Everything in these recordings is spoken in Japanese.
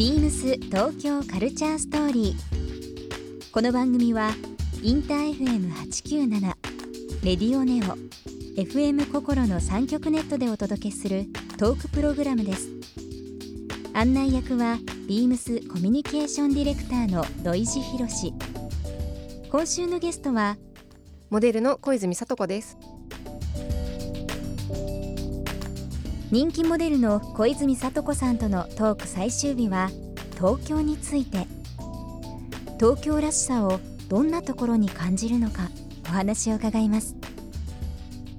ビームス東京カルチャーストーリー。この番組はインター FM897 レディオネオ FM 心の三極ネットでお届けするトークプログラムです。案内役はビームスコミュニケーションディレクターの土井博志。今週のゲストはモデルの小泉聡子です人気モデルの小泉聡子さんとのトーク最終日は東京について東京らしさをどんなところに感じるのかお話を伺います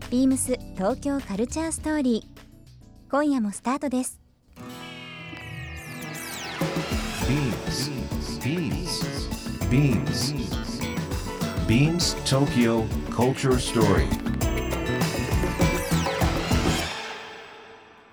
ビームス東京カルチャーストーリー今夜もスタートです Beams. Beams. Beams Tokyo Culture Story.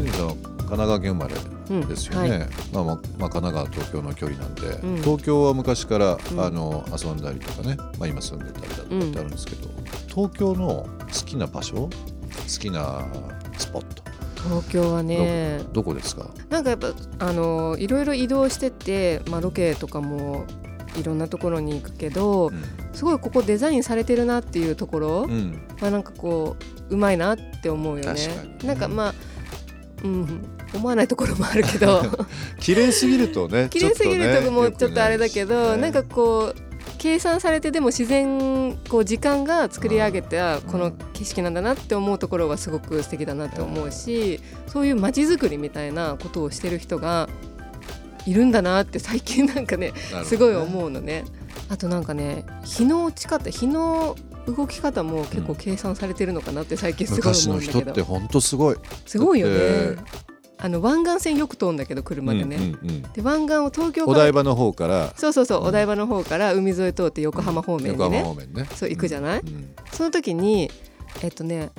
小泉さんは神奈川県生まれですよね、うんまあまあまあ、神奈川東京の距離なんで、ん。東京は昔から、うん。あの遊んだりとかね、まあ、今住んでたりだとかってあるんですけど、東京の好きな場所好きなスポット。東京はね。どこ？ですか？なんかやっぱあのいろいろ移動してって、まあ、ロケとかもいろんなところに行くけど、すごいここデザインされてるなっていうところ、うん、うんまあなんかこううまいなって思うよね。なんかまあうん思わないところもあるけど。綺麗すぎるとね 綺麗すぎるとこもちょっとあれだけど、ね。なんかこう計算されてでも自然こう時間が作り上げたこの景色なんだなって思うところはすごく素敵だなって思うしそういう街づくりみたいなことをしてる人がいるんだなって最近なんかねすごい思うのね。あとなんかね日の落ち方日の動き方も結構計算されてるのかなって最近すごい昔の思うんだけど。人って本当すごい。すごいよだね。あの湾岸線よく通るんだけど車でね。で湾岸を東京からお台場の方からそうそうそう、うん。お台場の方から海沿い通って横浜方面横にね、浜方面ね。そう行くじゃない、うん。その時にえっとね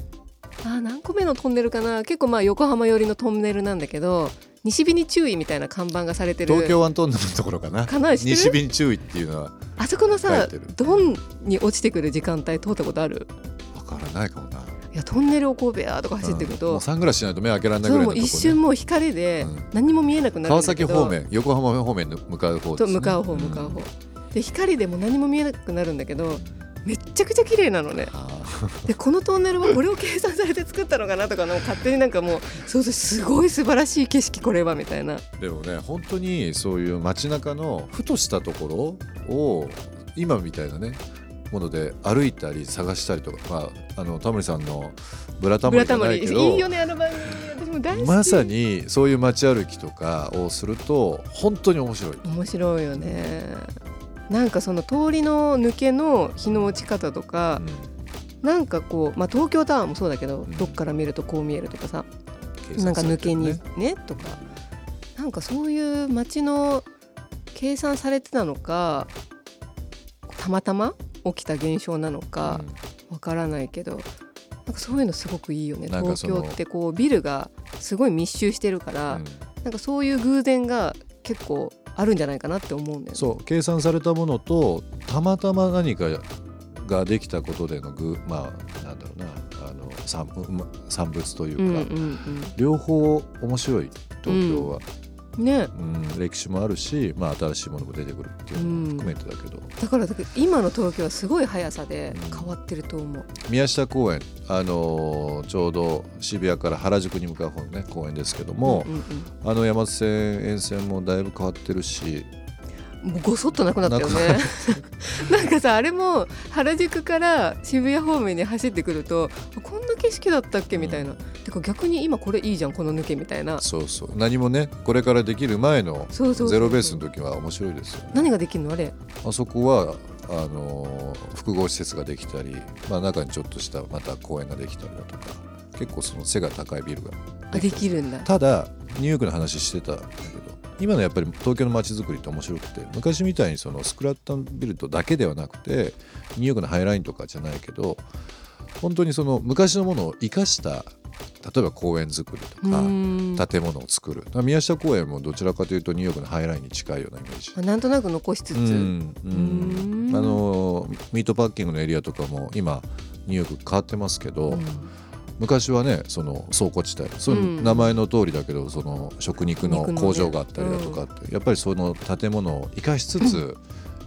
あー何個目のトンネルかな？結構まあ横浜寄りのトンネルなんだけど西日に注意みたいな看板がされてる東京湾トンネルのところかな。かな？西日に注意っていうのはあそこのさドンに落ちてくる時間帯通ったことある？わからないかもな。いやトンネルをこうベアーとか走っていくと、うんもうサングラスしないと目開けられないぐらいのとこ、ね、一瞬もう光でうん。何も見えなくなるん川崎方面横浜方面に向かう方です、ね、と向かう方向かう方、で光でも何も見えなくなるんだけどめっちゃくちゃ綺麗なのね。あ でこのトンネルはこれを計算されて作ったのかなとかの勝手になんかもうそうそうすごい素晴らしい景色これはみたいな。ーでもね本当にそういう街中のふとしたところを今みたいなねもので歩いたり探したりとか、まあ、あのタモリさんの「ブラタモリ」じゃないけどいいよねあの番組。私も大好き。まさにそういう街歩きとかをすると本当に面白い。面白いよね。なんかその通りの抜けの日の落ち方とか、なんかこう、まあ、東京タワーもそうだけど、うん。どっから見るとこう見えるとかさ、うんなんか抜けにねねとか。なんかそういう街の計算されてたのかたまたま起きた現象なのかわからないけど、なんかそういうのすごくいいよね。東京ってこうビルがすごい密集してるから、うん。なんかそういう偶然が結構あるんじゃないかなって思うんだよね。そう計算されたものとたまたま何かができたことでのぐまあなんだろうなあの産産物というか、うんうんうん。両方面白い東京は、ね。うん、歴史もあるし、まあ、新しいものも出てくるっていうのも含めてだけど、だからだから今の東京はすごい速さで変わってると思う、宮下公園、あのーちょうど渋谷から原宿に向かう方のね公園ですけども、うんうん。あの山手線沿線もだいぶ変わってるしごそっとなくなったよね。なんかさあれも原宿から渋谷方面に走ってくるとこんな景色だったっけみたいな、てか逆に今これいいじゃんこの抜けみたいな。そうそう。何もねこれからできる前のゼロベースの時は面白いですよね。何ができるのあれ？あそこはあのー複合施設ができたり、まあ、中にちょっとしたまた公園ができたりだとか結構その背が高いビルがあできるんだ。ただニューヨークの話してたんだけど今のやっぱり東京の街づくりって面白くて昔みたいにそのスクラッタンビルドだけではなくてニューヨークのハイラインとかじゃないけど本当にその昔のものを生かした例えば公園作りとかん。建物を作る。宮下公園もどちらかというとニューヨークのハイラインに近いようなイメージ。あなんとなく残しつつ、あのミートパッキングのエリアとかも今ニューヨーク変わってますけど、うん昔はねその倉庫地帯そのうん。名前の通りだけど、その食肉の工場があったりだとかって、やっぱりその建物を生かしつつ、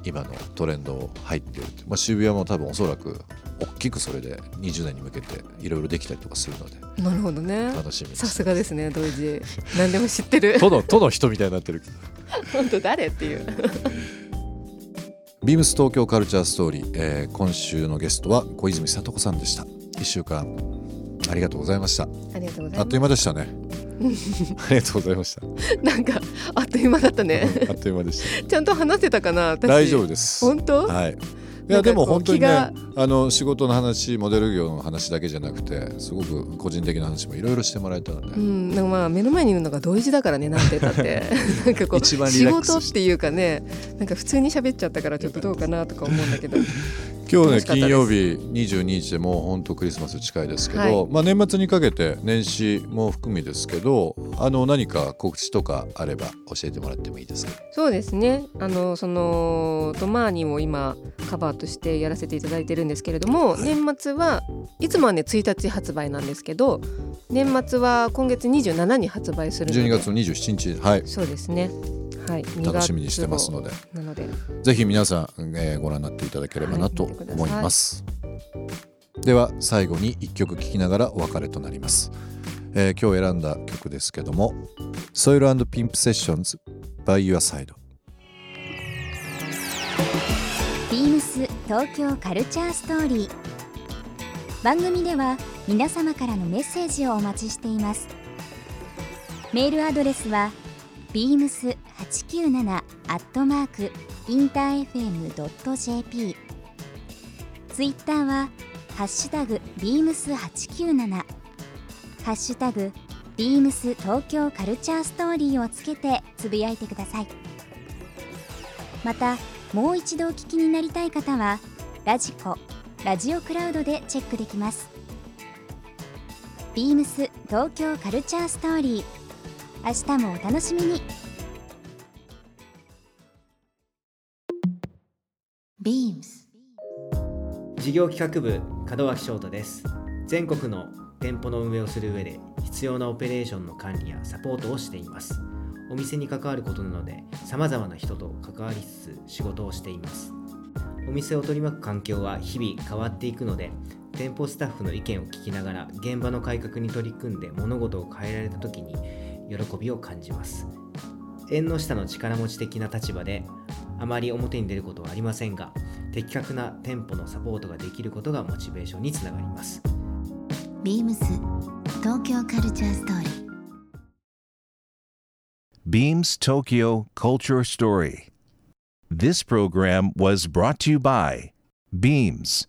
今のトレンド入ってるって、まあ、渋谷も多分おそらく大きくそれで20年に向けていろいろできたりとかするのでなるほどね。楽しみにさすがですね同時何でも知ってる。都の都の人みたいになってる。け ど本当誰っていう。ビームス東京カルチャーストーリー、えー今週のゲストは小泉聡子さんでした。1週間ありがとうございました。ありがとうござあっといういま間でしたね。ありがとうございました。すなんかあっという間だったね。あっという間でした。ちゃんと話せたかな私。大丈夫です。本当？はい。いやでも本当にねあの仕事の話モデル業の話だけじゃなくてすごく個人的な話もいろいろしてもらえたので、うん、なんかまあ目の前にいるのが同時だからねなんて言ったって。なんかこう仕事っていうかねなんか普通に喋っちゃったからちょっとどうかなとか思うんだけど今日ね金曜日22日でもう本当クリスマス近いですけど、はい。まあ年末にかけて年始も含みですけどあの何か告知とかあれば教えてもらってもいいですか？そうですね。あのそのドマーニも今カバーとしてやらせていただいてるんですけれども、年末はいつもはね1日発売なんですけど年末は今月27に発売するので。12月の27日。はい。そうですねはい2楽しみにしてますので。でなので。ぜひ皆さん、えーご覧になっていただければなと思います、では最後に1曲聴きながらお別れとなります、えー今日選んだ曲ですけども Soil and Pimp Sessions by Your Side ビームス東京カルチャーストーリー。番組では皆様からのメッセージをお待ちしています。メールアドレスは beams897 アットマークインター FM.jp ツイッターはハッシュタグ beams897 ハッシュタグビームス東京カルチャーストーリーをつけてつぶやいてください。またもう一度お聞きになりたい方はラジコラジオクラウドでチェックできます。ビームス東京カルチャーストーリー。明日もお楽しみに。ビームス事業企画部門脇翔太です。全国の店舗の運営をする上で必要なオペレーションの管理やサポートをしています。お店に関わることなので様々な人と関わりつつ仕事をしています。お店を取り巻く環境は日々変わっていくので店舗スタッフの意見を聞きながら現場の改革に取り組んで物事を変えられた時に喜びを感じます縁の下の力持ち的な立場であまり表に出ることはありませんが的確な店舗のサポートができることがモチベーションにつながりますビームス東京カルチャーストーリー Beams Tokyo Culture Story. This program was brought to you by Beams.